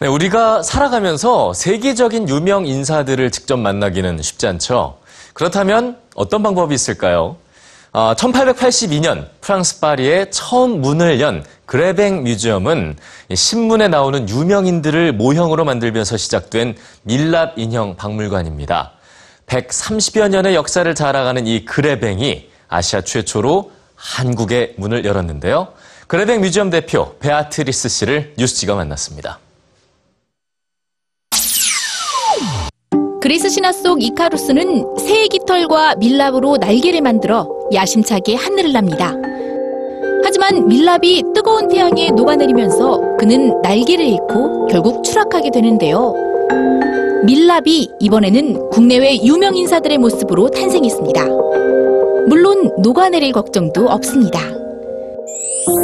네, 우리가 살아가면서 세계적인 유명 인사들을 직접 만나기는 쉽지 않죠. 그렇다면 어떤 방법이 있을까요? 어, 1882년 프랑스 파리에 처음 문을 연 그레뱅 뮤지엄은 이 신문에 나오는 유명인들을 모형으로 만들면서 시작된 밀랍 인형 박물관입니다. 130여 년의 역사를 자랑하는 이 그레뱅이 아시아 최초로 한국의 문을 열었는데요. 그레뱅 뮤지엄 대표 베아트리스 씨를 뉴스G가 만났습니다. 그리스 신화 속 이카루스는 새의 깃털과 밀랍으로 날개를 만들어 야심차게 하늘을 납니다. 하지만 밀랍이 뜨거운 태양에 녹아내리면서 그는 날개를 잃고 결국 추락하게 되는데요. 밀랍이 이번에는 국내외 유명 인사들의 모습으로 탄생했습니다. 물론 녹아내릴 걱정도 없습니다.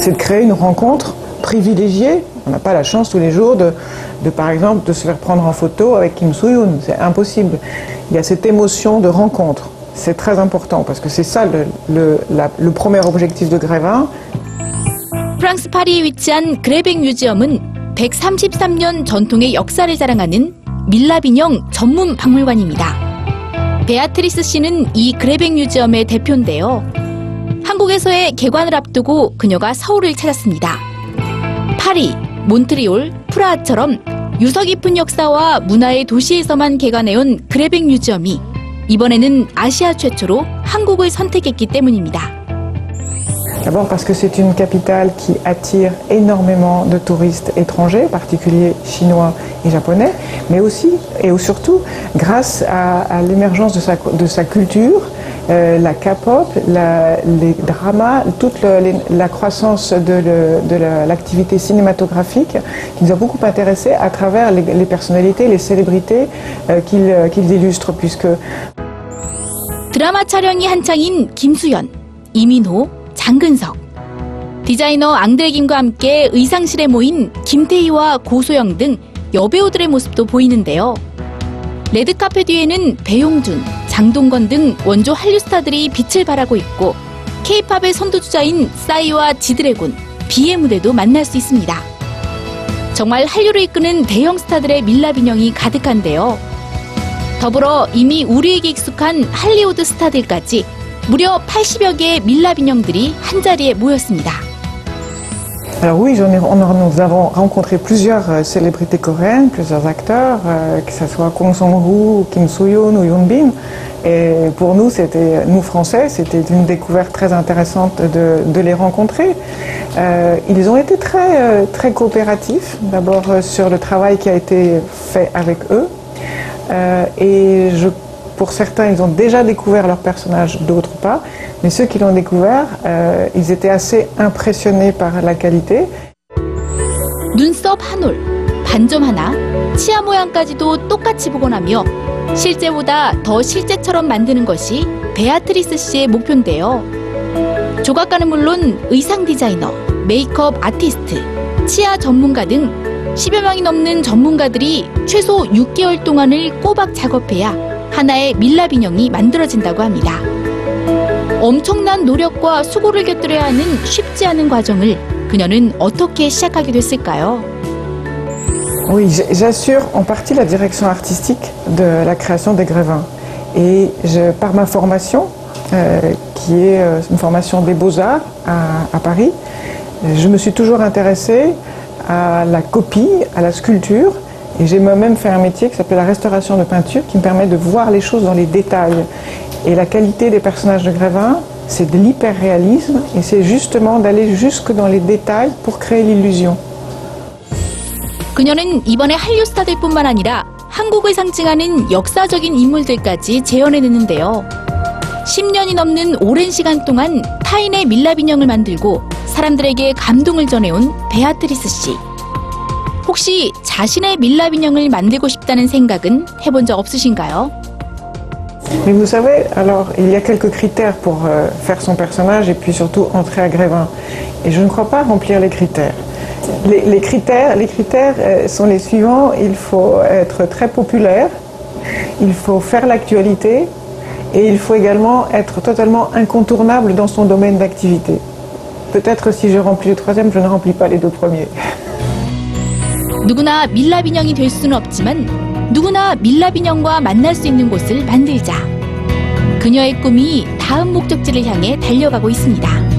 c'est créer une rencontre privilégiée. On n'a pas la chance tous les jours de, de, par exemple, de se faire prendre en photo avec Kim Soo-yoon. C'est impossible. Il y a cette émotion de rencontre. C'est très important parce que c'est ça le, le, la- le premier objectif de Grévin. 프랑스 파리에 위치한 그레뱅 뮤지엄은 133년 전통의 역사를 자랑하는 밀랍 인형 전문 박물관입니다. 베아트리스 씨는 이 그레뱅 뮤지엄의 대표인데요. 한국에서의 개관을 앞두고 그녀가 서울을 찾았습니다. 파리, 몬트리올, 프라하처럼 유서 깊은 역사와 문화의 도시에서만 개관해온 그레뱅 뮤지엄이 이번에는 아시아 최초로 한국을 선택했기 때문입니다. D'abord parce que c'est une capitale qui attire énormément de touristes étrangers, en particulier chinois et japonais, mais aussi et surtout grâce à, à l'émergence de sa, de sa culture, euh, la K-pop, la- les dramas, toute le- les- la croissance de, de la- l'activité cinématographique qui nous a beaucoup intéressés à travers les, les personnalités, les célébrités euh, qu'ils euh, qu'ils illustrent, puisque 드라마 촬영이 한창인 김수현, 이민호, 장근석. 디자이너 앙드레 김과 함께 의상실에 모인 김태희와 고소영 등 여배우들의 모습도 보이는데요. 레드카펫 위에는 배용준, 장동건 등 원조 한류 스타들이 빛을 발하고 있고 케이팝의 선두주자인 싸이와 지드래곤, 비의 무대도 만날 수 있습니다. 정말 한류를 이끄는 대형 스타들의 밀랍 인형이 가득한데요. 더불어 이미 우리에게 익숙한 할리우드 스타들까지 무려 80여 개의 밀랍 인형들이 한자리에 모였습니다. Alors oui, on a- nous avons rencontré plusieurs euh, célébrités coréennes, plusieurs acteurs, euh, que ce soit Kong Song-woo, Kim Soo-yoon ou Yoon Bin. Et pour nous, c'était, nous Français, c'était une découverte très intéressante de, les rencontrer. Euh, ils ont été très, très coopératifs, d'abord sur le travail qui a été fait avec eux. Et je, pour certains, ils ont déjà découvert leur personnage, d'autres pas. Mais ceux qui l'ont découvert, euh, ils étaient assez impressionnés par la qualité. 눈썹 한 올, 반점 하나, 치아 모양까지도 똑같이 복원하며 실제보다 더 실제처럼 만드는 것이 베아트리스 씨의 목표인데요. 조각가는 물론 의상 디자이너, 메이크업 아티스트, 치아 전문가 등 10여 명이 넘는 전문가들이 최소 6개월 동안을 꼬박 작업해야 하나의 밀랍 인형이 만들어진다고 합니다. 엄청난 노력과 수고를 곁들여야 하는 쉽지 않은 과정을 그녀는 어떻게 시작하게 됐을까요? Oui, j'assure en partie la direction artistique de la création des grévins. Et je, par ma formation, euh, qui est euh, une formation des beaux-arts à, à Paris, je me suis toujours intéressée à la copie, à la sculpture. Et j'ai moi-même fait un métier qui s'appelle la restauration de peinture, qui me permet de voir les choses dans les détails. Et la qualité des personnages de grévins, c'est de l'hyper-réalisme, et c'est justement d'aller jusque dans les détails pour créer l'illusion. 그녀는 이번에 한류 스타들뿐만 아니라 한국을 상징하는 역사적인 인물들까지 재현해냈는데요. 10년이 넘는 오랜 시간 동안 타인의 밀랍 인형을 만들고 사람들에게 감동을 전해온 베아트리스 씨. 혹시 자신의 밀랍 인형을 만들고 싶다는 생각은 해본 적 없으신가요? Mais vous savez, alors il y a quelques critères pour euh, faire son personnage et puis surtout entrer à Grévin. Et je ne crois pas remplir les critères. Les, les critères, les critères euh, sont les suivants. Il faut être très populaire, il faut faire l'actualité et il faut également être totalement incontournable dans son domaine d'activité. Peut-être si je remplis le troisième, je ne remplis pas les deux premiers. 누구나 밀랍 인형이 될 수는 없지만 누구나 밀랍 인형과 만날 수 있는 곳을 만들자. 그녀의 꿈이 다음 목적지를 향해 달려가고 있습니다.